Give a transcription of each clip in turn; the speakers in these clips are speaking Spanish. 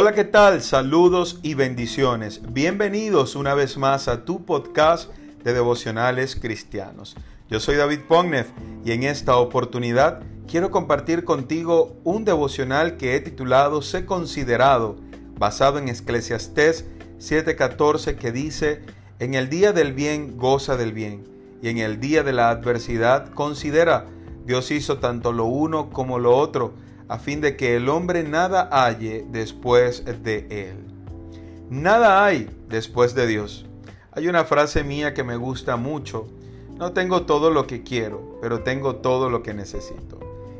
Hola, ¿qué tal? Saludos y bendiciones. Bienvenidos una vez más a tu podcast de devocionales cristianos. Yo soy David Pognev y en esta oportunidad quiero compartir contigo un devocional que he titulado Sé considerado, basado en Eclesiastés 7:14 que dice, en el día del bien goza del bien y en el día de la adversidad considera, Dios hizo tanto lo uno como lo otro a fin de que el hombre nada halle después de él. Nada hay después de Dios. Hay una frase mía que me gusta mucho. No tengo todo lo que quiero, pero tengo todo lo que necesito.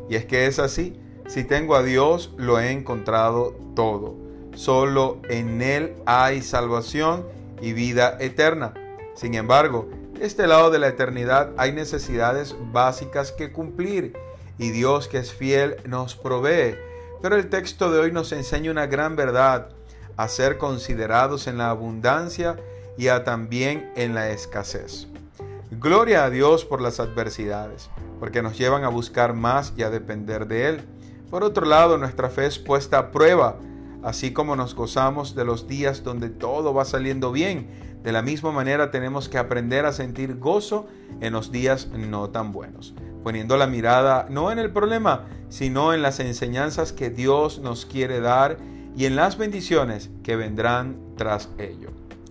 Y es que es así. Si tengo a Dios, lo he encontrado todo. Solo en Él hay salvación y vida eterna. Sin embargo, de este lado de la eternidad hay necesidades básicas que cumplir y Dios que es fiel nos provee. Pero el texto de hoy nos enseña una gran verdad, a ser considerados en la abundancia y a también en la escasez. Gloria a Dios por las adversidades, porque nos llevan a buscar más y a depender de Él. Por otro lado, nuestra fe es puesta a prueba, así como nos gozamos de los días donde todo va saliendo bien. De la misma manera tenemos que aprender a sentir gozo en los días no tan buenos poniendo la mirada no en el problema, sino en las enseñanzas que Dios nos quiere dar y en las bendiciones que vendrán tras ello.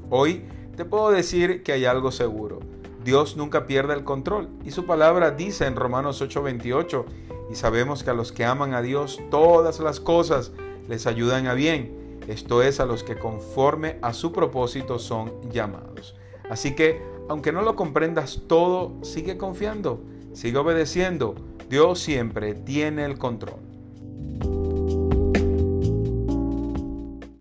Hoy te puedo decir que hay algo seguro. Dios nunca pierde el control y su palabra dice en Romanos 8:28 y sabemos que a los que aman a Dios todas las cosas les ayudan a bien, esto es a los que conforme a su propósito son llamados. Así que, aunque no lo comprendas todo, sigue confiando Sigue obedeciendo. Dios siempre tiene el control.